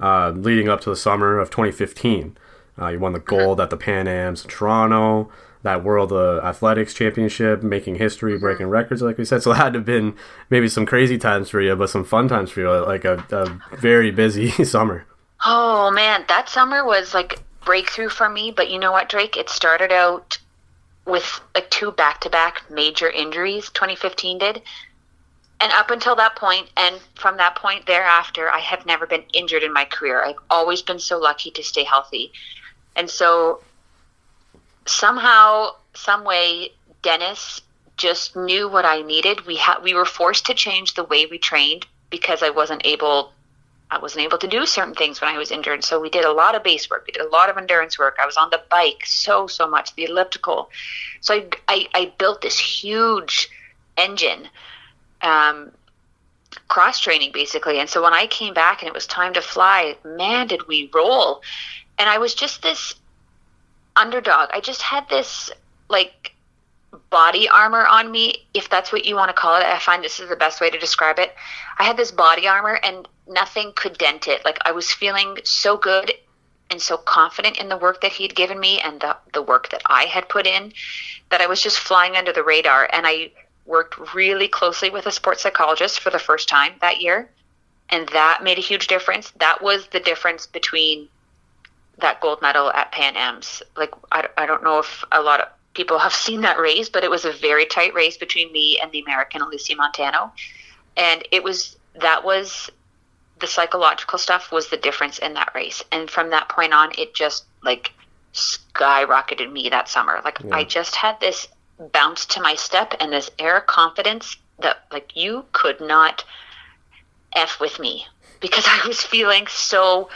uh, leading up to the summer of 2015, uh, you won the gold at the Pan Am's in Toronto. That World uh, Athletics Championship, making history, breaking records, like we said. So it had to have been maybe some crazy times for you, but some fun times for you. Like a, a very busy summer. Oh man, that summer was like breakthrough for me. But you know what, Drake? It started out with like two back-to-back major injuries. 2015 did, and up until that point, and from that point thereafter, I have never been injured in my career. I've always been so lucky to stay healthy, and so somehow, some way, Dennis just knew what I needed. We had we were forced to change the way we trained because I wasn't able I wasn't able to do certain things when I was injured. So we did a lot of base work. We did a lot of endurance work. I was on the bike so, so much, the elliptical. So I, I, I built this huge engine, um, cross training basically. And so when I came back and it was time to fly, man, did we roll. And I was just this underdog. I just had this like body armor on me, if that's what you want to call it. I find this is the best way to describe it. I had this body armor and nothing could dent it. Like I was feeling so good and so confident in the work that he'd given me and the, the work that I had put in that I was just flying under the radar. And I worked really closely with a sports psychologist for the first time that year. And that made a huge difference. That was the difference between that gold medal at Pan Am's. Like, I, I don't know if a lot of people have seen that race, but it was a very tight race between me and the American Alysia Montaño. And it was, that was the psychological stuff was the difference in that race. And from that point on, it just like skyrocketed me that summer. Like Yeah. I just had this bounce to my step and this air of confidence that like you could not F with me because I was feeling so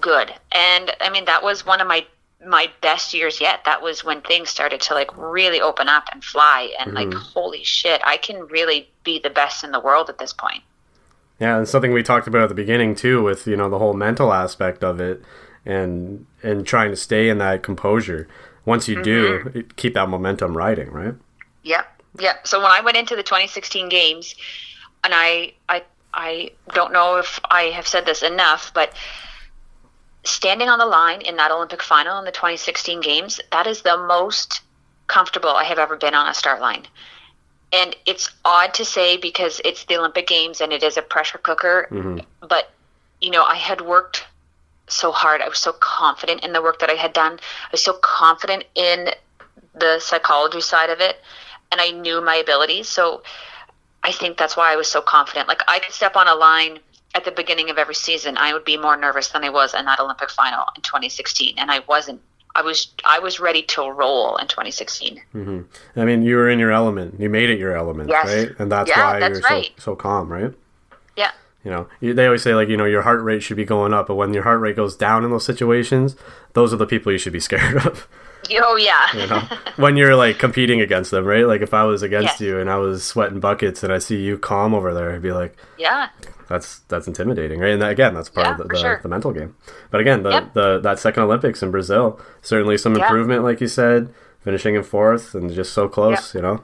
good. And I mean, that was one of my my best years yet. That was when things started to like really open up and fly and like mm-hmm. holy shit, I can really be the best in the world at this point. Yeah, and something we talked about at the beginning too, with you know the whole mental aspect of it, and and trying to stay in that composure. Once you do, mm-hmm. keep that momentum riding, right? Yep. Yep. So when I went into the 2016 games, and I, I, I don't know if I have said this enough, but standing on the line in that Olympic final in the 2016 games, that is the most comfortable I have ever been on a start line. And it's odd to say because it's the Olympic Games and it is a pressure cooker, mm-hmm. but you know, I had worked so hard. I was so confident in the work that I had done. I was so confident in the psychology side of it, and I knew my abilities. So I think that's why I was so confident. Like I could step on a line at the beginning of every season. I would be more nervous than I was in that Olympic final in 2016, and I wasn't. I was I was ready to roll in 2016. Mm-hmm. I mean, you were in your element. You made it your element, Yes. right? And that's Yeah, why that's you're right. so so calm, right? Yeah. You know, they always say like you know your heart rate should be going up, but when your heart rate goes down in those situations, those are the people you should be scared of. Oh yeah. You know, when you're like competing against them, right? Like if I was against Yes. you and I was sweating buckets and I see you calm over there, I'd be like, yeah. that's that's intimidating, right? And that, again, that's part Yeah, of the, the, sure. the mental game. But again, the, Yep. the that second Olympics in Brazil certainly some Yeah. improvement, like you said, finishing in fourth and just so close, you know.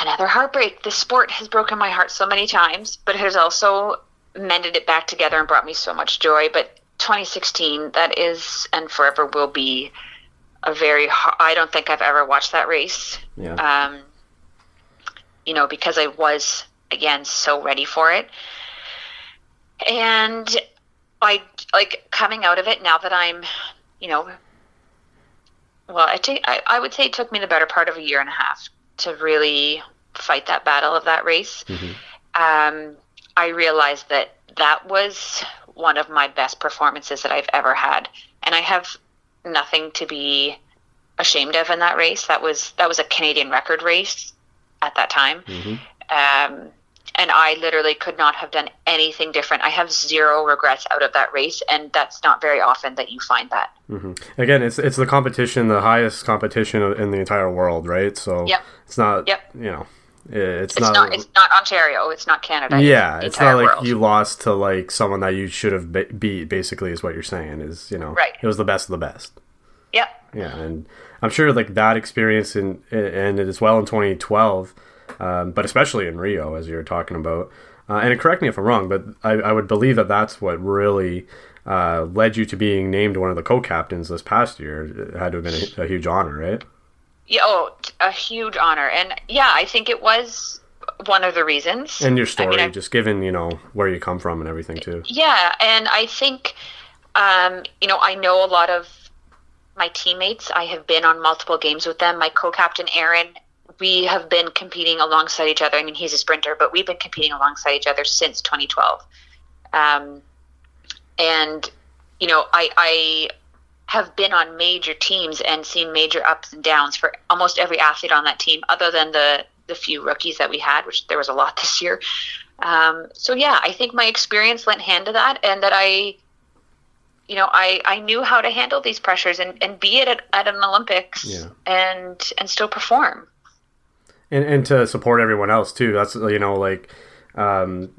another heartbreak. This sport has broken my heart so many times, but it has also mended it back together and brought me so much joy. But 2016, that is and forever will be a very. har- I don't think I've ever watched that race. Yeah. Um, you know, because I was again so ready for it, and I like coming out of it now that I'm, you know, well, I take I, I would say it took me the better part of a year and a half to really fight that battle of that race. Um, I realized that that was one of my best performances that I've ever had, and I have nothing to be ashamed of in that race. That was that was a Canadian record race at that time. Um, and I literally could not have done anything different. I have zero regrets out of that race, and that's not very often that you find that. Again, it's it's the competition, the highest competition in the entire world, right? So Yep. it's not, Yep. you know, it's, It's not, not. It's not Ontario. It's not Canada. yeah, the it's not like world. you lost to like someone that you should have be- beat. Basically, is what you're saying is you know, Right. It was the best of the best. Yep. Yeah, and I'm sure like that experience in and as well in 2012, um, but especially in Rio, as you were talking about. Uh, and correct me if I'm wrong, but I, I would believe that that's what really uh, led you to being named one of the co-captains this past year. It had to have been a, a huge honor, right? Yeah. Oh, a huge honor, and yeah, I think it was one of the reasons. And your story, I mean, I- just given you know where you come from and everything too. Yeah, and I think, um, you know, I know a lot of my teammates. I have been on multiple games with them. My co-captain Aaron, we have been competing alongside each other. I mean, he's a sprinter, but we've been competing alongside each other since 2012. Um, and you know, I, I have been on major teams and seen major ups and downs for almost every athlete on that team, other than the the few rookies that we had, which there was a lot this year. Um, so yeah, I think my experience lent hand to that, and that I, you know, I, I knew how to handle these pressures and, and be it at, at an Olympics Yeah. and and still perform. and and to support everyone else too. That's you know like um,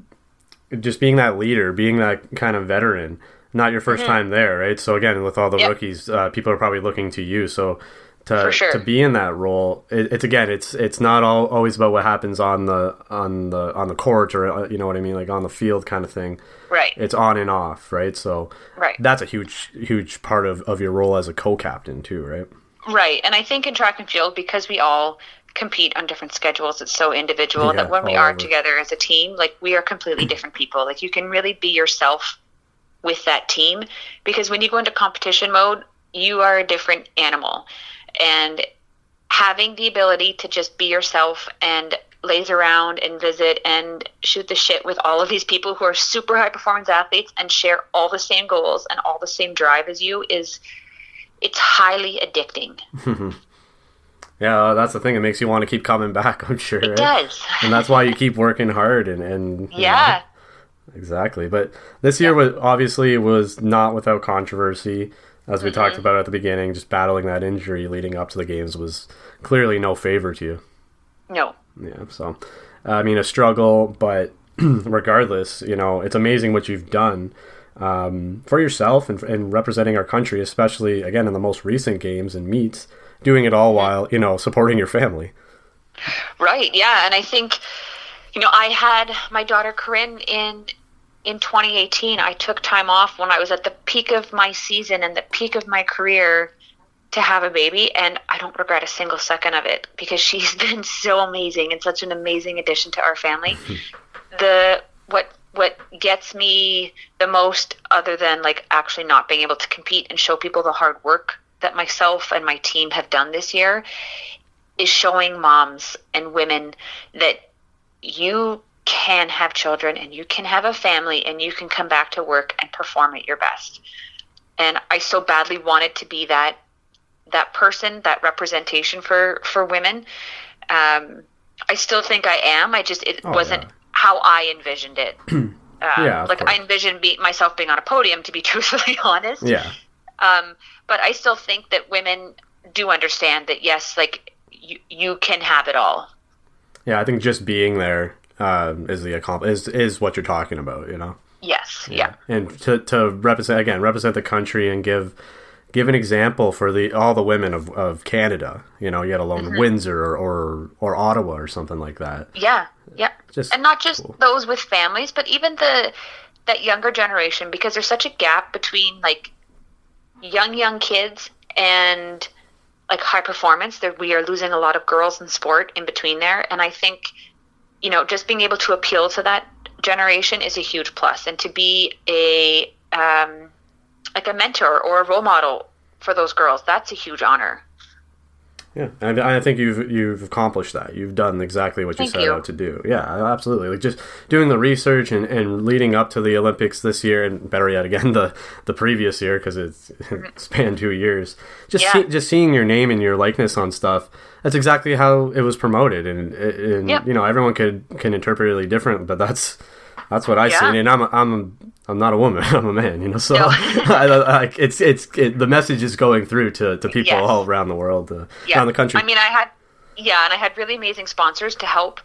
just being that leader, being that kind of veteran. Not your 1st time there, right? So again, with all the Mm-hmm. Yep. rookies, uh, people are probably looking to you. So to sure. to be in that role, it, it's again, it's it's not all, always about what happens on the on the on the court or uh, you know what I mean, like on the field kind of thing. Right. It's on and off, right? So Right. that's a huge huge part of, of your role as a co-captain too, right? Right. And I think in track and field, because we all compete on different schedules, it's so individual Yeah, that when we are over. together as a team, like we are completely different people. Like you can really be yourself with that team because when you go into competition mode, you are a different animal. And having the ability to just be yourself and laze around and visit and shoot the shit with all of these people who are super high performance athletes and share all the same goals and all the same drive as you is it's highly addicting. yeah, that's the thing. It makes you want to keep coming back. I'm sure. It right? does. and that's why you keep working hard and and yeah. know, exactly. But this year was obviously was not without controversy, as we Mm-hmm. talked about at the beginning. Just battling that injury leading up to the games was clearly no favor to you. No. Yeah, so I mean a struggle, but regardless, you know it's amazing what you've done um, for yourself and, and representing our country, especially again in the most recent games and meets, doing it all while you know supporting your family. Right. Yeah, and I think you know I had my daughter Corinne in in 2018. I took time off when I was at the peak of my season and the peak of my career to have a baby and I don't regret a single second of it because she's been so amazing and such an amazing addition to our family. the what what gets me the most other than like actually not being able to compete and show people the hard work that myself and my team have done this year is showing moms and women that you can have children and you can have a family and you can come back to work and perform at your best. And I so badly wanted to be that that person, that representation for for women. Um, I still think I am. I just it Oh, wasn't yeah. how I envisioned it. Um, Yeah, like I envisioned be, myself being on a podium. To be truthfully honest, Yeah, um, but I still think that women do understand that yes, like you you can have it all. yeah. I think just being there um, is the accompl- is is what you're talking about. You know. Yes, yeah, and to, to represent again represent the country and give give an example for the all the women of, of Canada. You know, had alone Mm-hmm. Windsor or, or or Ottawa or something like that. yeah, yeah. Just and not just cool. those with families, but even the that younger generation, because there's such a gap between like young young kids and like high performance. That we are losing a lot of girls in sport in between there, and I think you know just being able to appeal to that generation is a huge plus, and to be a um, like a mentor or a role model for those girls, that's a huge honor. Yeah, and I think you've you've accomplished that. You've done exactly what you Thank set you. out to do. Yeah, absolutely. Like just doing the research and, and leading up to the Olympics this year, and better yet, again the the previous year because it's it spanned two years. Just. Yeah. see, just seeing your name and your likeness on stuff. That's exactly how it was promoted, and, and Yep. you know everyone could can interpret it really different, but that's that's what I Yeah. seen. And I'm a, I'm I'm not a woman. I'm a man. You know, so No. I, I, it's it's it, the message is going through to, to people Yes. all around the world, uh, around the country. I mean, I had, yeah, and I had really amazing sponsors to help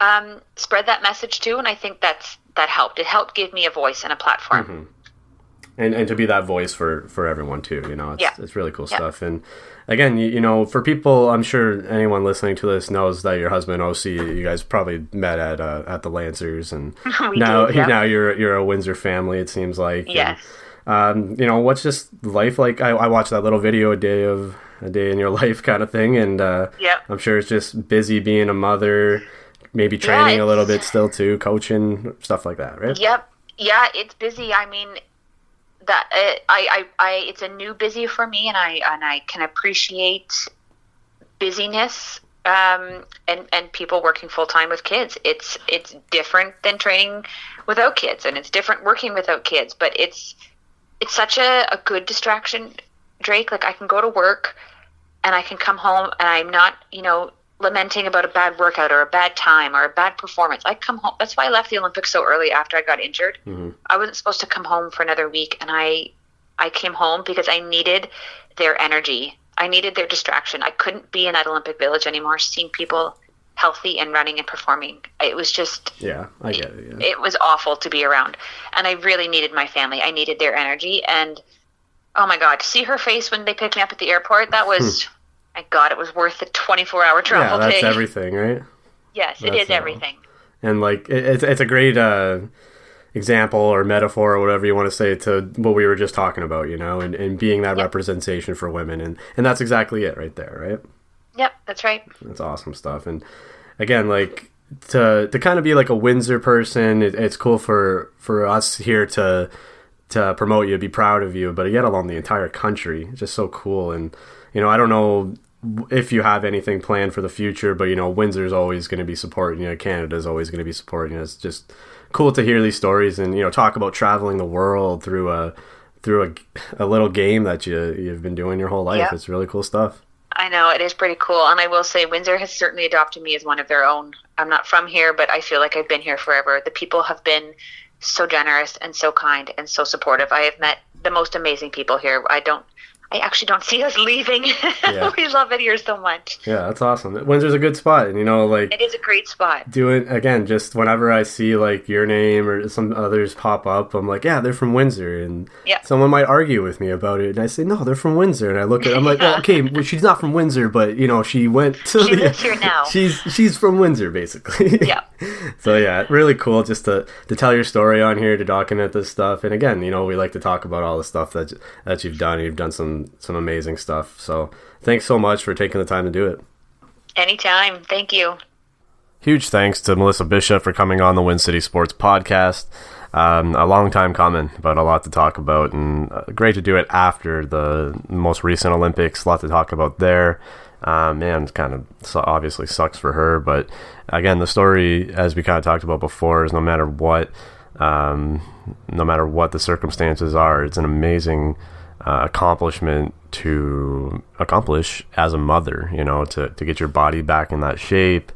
um, spread that message too, and I think that's that helped. It helped give me a voice and a platform. Mm-hmm. and and to be that voice for for everyone too you know it's, Yeah. it's really cool Yeah. stuff and again you, you know for people i'm sure anyone listening to this knows that your husband oc you guys probably met at uh, at the lancers and now did, yeah. now you're you're a windsor family it seems like and, um you know what's just life like i, I watched that little video a day of a day in your life kind of thing and uh Yep. i'm sure it's just busy being a mother maybe training a little bit still too coaching stuff like that right Yep. Yeah, it's busy. I mean, that uh, I, I, I, it's a new busy for me, and I and I can appreciate busyness um, and and people working full time with kids. It's it's different than training without kids, and it's different working without kids. But it's it's such a, a good distraction, Drake. Like I can go to work, and I can come home, and I'm not, you know, lamenting about a bad workout or a bad time or a bad performance. I come home. That's why I left the Olympics so early after I got injured. Mm-hmm. I wasn't supposed to come home for another week, and I I came home because I needed their energy. I needed their distraction. I couldn't be in that Olympic village anymore, seeing people healthy and running and performing. It was just yeah i get it yeah. it was awful to be around and i really needed my family i needed their energy and oh my god to see her face when they picked me up at the airport that hmm. was my god it was worth the 24 hour Hmm. yeah that's day everything right yes it That's is all. everything and like it, it's it's a great uh, example or metaphor or whatever you want to say to what we were just talking about, you know, and, and being that Yep. representation for women, and and that's exactly it right there, right? yep that's right That's awesome stuff, and again, like to to kind of be like a Windsor person, it, it's cool for for us here to to promote you, be proud of you, but yet along the entire country, it's just so cool, and you know, I don't know if you have anything planned for the future. But you know, Windsor's always going to be supporting you. Know, Canada's always going to be supporting you. It's just cool to hear these stories and you know talk about traveling the world through a through a, a little game that you you've been doing your whole life. Yeah. It's really cool stuff. I know it is pretty cool, and I will say Windsor has certainly adopted me as one of their own. I'm not from here, but I feel like I've been here forever. The people have been so generous and so kind and so supportive. I have met the most amazing people here. I don't I actually don't see us leaving. Yeah. we love it here so much. Yeah, that's awesome. Windsor's a good spot, and you know, like It is a great spot. doing again just whenever i see like your name or some others pop up i'm like yeah they're from windsor and Yeah. someone might argue with me about it and i say no they're from windsor and i look at i'm like well, okay well, she's not from windsor but you know she went to She the, lives here now. she's she's from windsor basically Yeah. so yeah really cool just to to tell your story on here to document this stuff and again you know we like to talk about all the stuff that that you've done you've done some some amazing stuff so thanks so much for taking the time to do it Anytime. Thank you. Huge thanks to Melissa Bishop for coming on the Win City Sports podcast. Um, a long time coming, but a lot to talk about, and uh, great to do it after the most recent Olympics. A lot to talk about there. Uh, man, kind of so obviously sucks for her, but again, the story, as we kind of talked about before, is no matter what, um, no matter what the circumstances are, it's an amazing uh, accomplishment to accomplish as a mother. You know, to to get your body back in that shape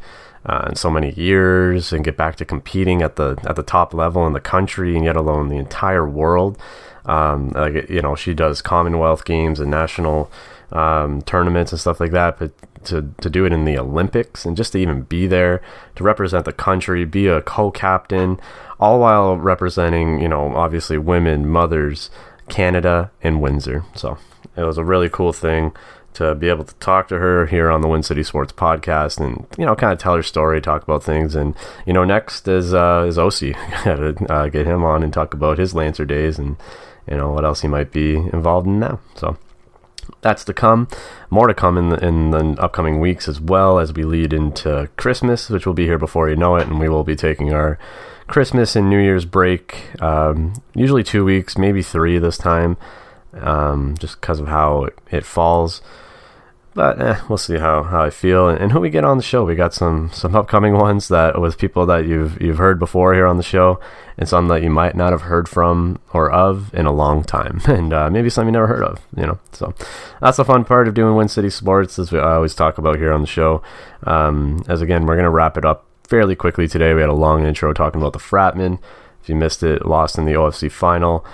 uh, in so many years and get back to competing at the at the top level in the country and yet alone the entire world. Um, like you know, she does Commonwealth Games and national um, tournaments and stuff like that, but to to do it in the Olympics and just to even be there to represent the country, be a co-captain, all while representing you know obviously women, mothers, Canada, and Windsor. So it was a really cool thing to be able to talk to her here on the Win City Sports podcast and you know kind of tell her story, talk about things, and you know next is uh, is Osi. Got to uh, get him on and talk about his Lancer days and you know what else he might be involved in now. So that's to come. More to come in the, in the upcoming weeks as well as we lead into Christmas, which will be here before you know it, and we will be taking our Christmas and New Year's break. Um, usually two weeks, maybe three this time, um, just because of how it, falls. But eh, we'll see how, how I feel and, and who we get on the show. We got some some upcoming ones that with people that you've you've heard before here on the show, and some that you might not have heard from or of in a long time, and uh, maybe some you never heard of. You know, so that's the fun part of doing Win City Sports, as we I always talk about here on the show. Um, as again, we're gonna wrap it up fairly quickly today. We had a long intro talking about the Fratmen. If you missed it, lost in the OFC final.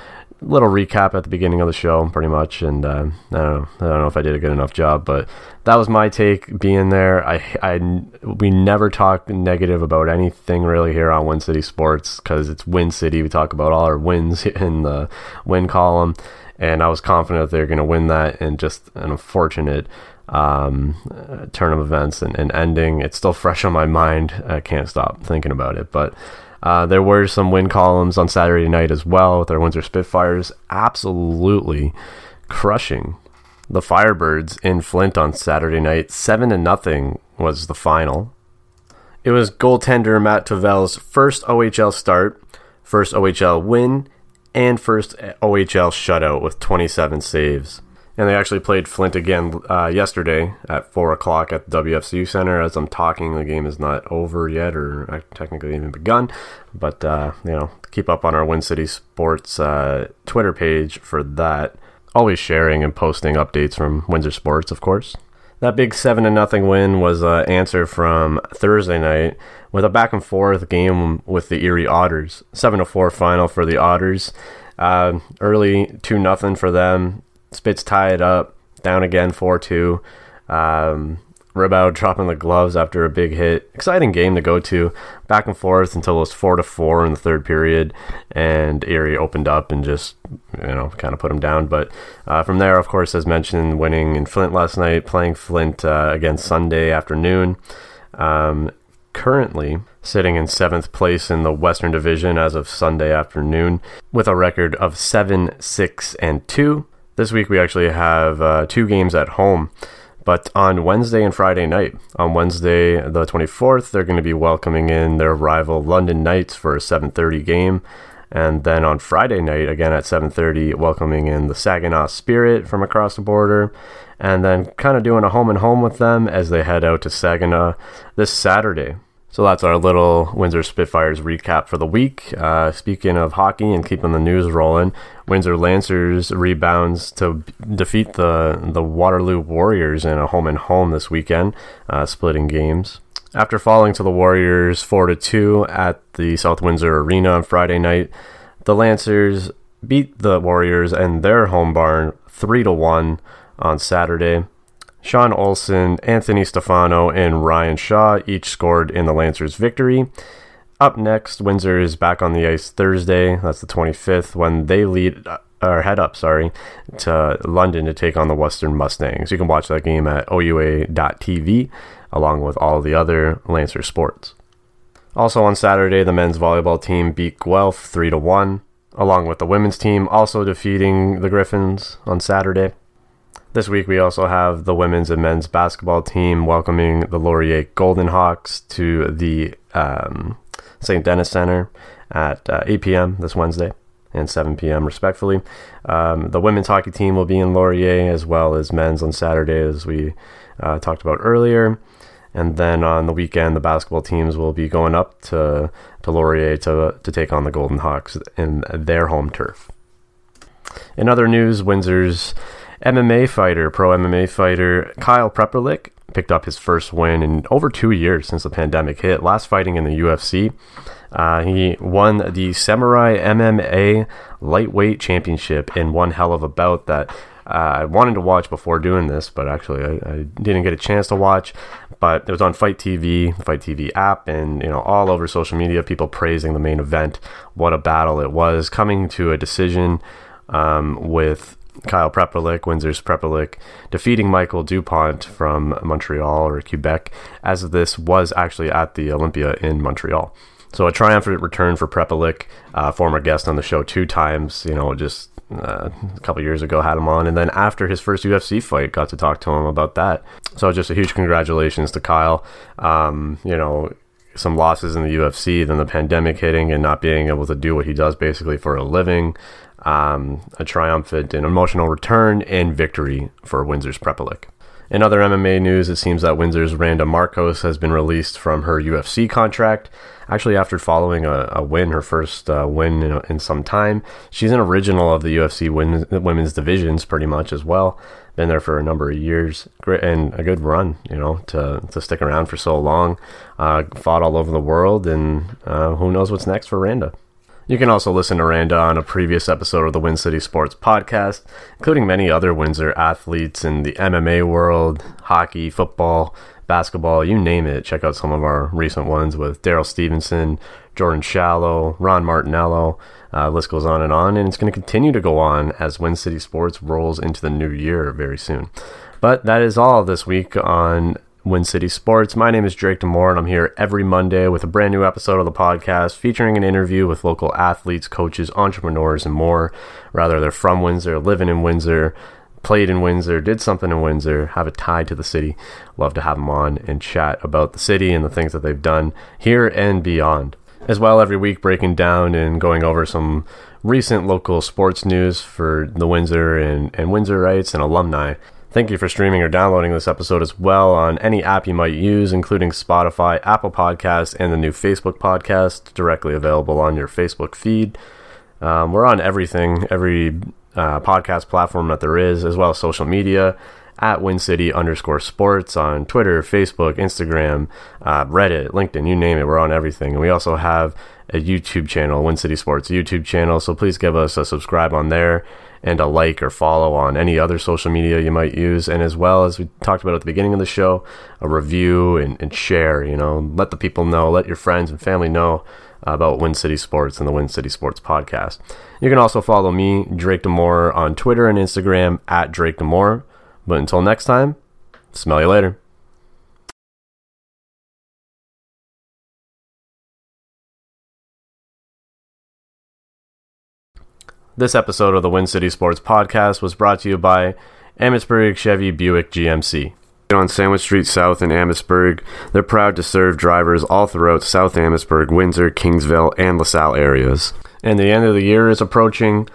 Little recap at the beginning of the show, pretty much, and uh, I don't know. I don't know if I did a good enough job, but that was my take. Being there, I, I, we never talk negative about anything really here on Win City Sports because it's Win City. We talk about all our wins in the win column, and I was confident that they're going to win that. And just an unfortunate um, uh, turn of events and, and ending. It's still fresh on my mind. I can't stop thinking about it, but. Uh, there were some win columns on Saturday night as well with our Windsor Spitfires absolutely crushing the Firebirds in Flint on Saturday night. Seven to nothing was the final. It was goaltender Matt Tavel's first OHL start, first OHL win, and first OHL shutout with 27 saves. And they actually played Flint again uh, yesterday at 4 o'clock at the WFCU Center. As I'm talking, the game is not over yet or uh, technically even begun. But, uh, you know, keep up on our Win City Sports uh, Twitter page for that. Always sharing and posting updates from Windsor Sports, of course. That big 7 to nothing win was an answer from Thursday night with a back and forth game with the Erie Otters. 7 to 4 final for the Otters. Uh, early 2 nothing for them. Spits tie it up, down again 4 2. Um, Riboud dropping the gloves after a big hit. Exciting game to go to. Back and forth until it was 4 to 4 in the third period. And Erie opened up and just, you know, kind of put them down. But uh, from there, of course, as mentioned, winning in Flint last night, playing Flint uh, again Sunday afternoon. Um, currently sitting in seventh place in the Western Division as of Sunday afternoon with a record of 7 6 and 2. This week we actually have uh, two games at home, but on Wednesday and Friday night. On Wednesday, the 24th, they're going to be welcoming in their rival London Knights for a 7:30 game, And then on Friday night, again at 7:30, welcoming in the Saginaw Spirit from across the border, and then kind of doing a home and home with them as they head out to Saginaw this Saturday. So that's our little Windsor Spitfires recap for the week. Uh, speaking of hockey and keeping the news rolling, Windsor Lancers rebounds to defeat the the Waterloo Warriors in a home and home this weekend, uh, splitting games. After falling to the Warriors four to two at the South Windsor Arena on Friday night, the Lancers beat the Warriors and their home barn three to one on Saturday. Sean Olson, Anthony Stefano, and Ryan Shaw each scored in the Lancers' victory. Up next, Windsor is back on the ice Thursday. That's the 25th when they lead uh, or head up, sorry, to London to take on the Western Mustangs. You can watch that game at oua.tv along with all the other Lancer sports. Also on Saturday, the men's volleyball team beat Guelph 3 to 1, along with the women's team also defeating the Griffins on Saturday. This week, we also have the women's and men's basketball team welcoming the Laurier Golden Hawks to the um, St. Denis Center at uh, 8 p.m. this Wednesday and 7 p.m. respectfully. Um, the women's hockey team will be in Laurier as well as men's on Saturday, as we uh, talked about earlier. And then on the weekend, the basketball teams will be going up to, to Laurier to, to take on the Golden Hawks in their home turf. In other news, Windsor's MMA fighter, pro MMA fighter Kyle Prepolec picked up his first win in over two years since the pandemic hit. Last fighting in the UFC, uh, he won the Samurai MMA Lightweight Championship in one hell of a bout that uh, I wanted to watch before doing this, but actually I, I, didn't get a chance to watch. But it was on Fight TV, Fight TV app, and you know all over social media, people praising the main event. What a battle it was, coming to a decision um, with Kyle Prepolec, Windsor's Prepolec, defeating Michael Dupont from Montreal or Quebec, as this was actually at the Olympia in Montreal. So a triumphant return for Prepolec, uh, former guest on the show two times, you know, just uh, a couple years ago had him on. And then after his first UFC fight, got to talk to him about that. So just a huge congratulations to Kyle. Um, you know, some losses in the UFC, then the pandemic hitting and not being able to do what he does basically for a living um, a triumphant and emotional return and victory for Windsor's Prepolec. In other MMA news, it seems that Windsor's Randa Markos has been released from her UFC contract. Actually, after following a, a win, her first uh, win in, in, some time, she's an original of the UFC women's, divisions pretty much as well. Been there for a number of years, and a good run, you know, to, to stick around for so long. Uh, fought all over the world, and uh, who knows what's next for Randa. You can also listen to Randa on a previous episode of the Win City Sports podcast, including many other Windsor athletes in the MMA world, hockey, football, basketball, you name it. Check out some of our recent ones with Daryl Stevenson, Jordan Shallow, Ron Martinello. Uh, list goes on and on, and it's going to continue to go on as Win City Sports rolls into the new year very soon. But that is all this week on Win City Sports. My name is Drake Demore, and I'm here every Monday with a brand new episode of the podcast featuring an interview with local athletes, coaches, entrepreneurs, and more. Rather, they're from Windsor, living in Windsor, played in Windsor, did something in Windsor, have a tie to the city. Love to have them on and chat about the city and the things that they've done here and beyond. As well, every week breaking down and going over some recent local sports news for the Windsor and, and Windsorites and alumni. Thank you for streaming or downloading this episode as well on any app you might use, including Spotify, Apple Podcasts, and the new Facebook podcast, directly available on your Facebook feed. Um, we're on everything, every uh, podcast platform that there is, as well as social media at WinCity underscore sports on Twitter, Facebook, Instagram, uh, Reddit, LinkedIn, you name it. We're on everything. And we also have a YouTube channel, Win City Sports YouTube channel. So please give us a subscribe on there and a like or follow on any other social media you might use. And as well as we talked about at the beginning of the show, a review and, and share, you know, let the people know, let your friends and family know about Win City Sports and the Win City Sports podcast. You can also follow me, Drake Demore, on Twitter and Instagram at Drake Demore. But until next time, smell you later. This episode of the Win City Sports Podcast was brought to you by Amherstburg Chevy Buick GMC. On Sandwich Street South in Amherstburg, they're proud to serve drivers all throughout South Amherstburg, Windsor, Kingsville, and LaSalle areas. and the end of the year is approaching.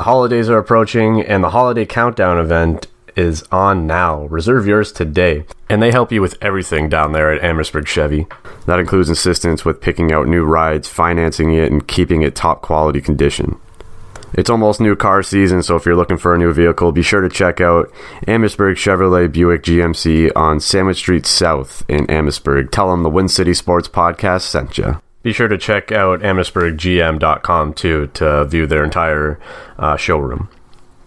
Holidays are approaching, and the holiday countdown event is on now. Reserve yours today. And they help you with everything down there at Amherstburg Chevy. That includes assistance with picking out new rides, financing it, and keeping it top quality condition. It's almost new car season, so if you're looking for a new vehicle, be sure to check out Amherstburg Chevrolet Buick GMC on Sandwich Street South in Amherstburg. Tell them the Win City Sports Podcast sent you. Be sure to check out AmherstburgGM.com too to view their entire uh, showroom.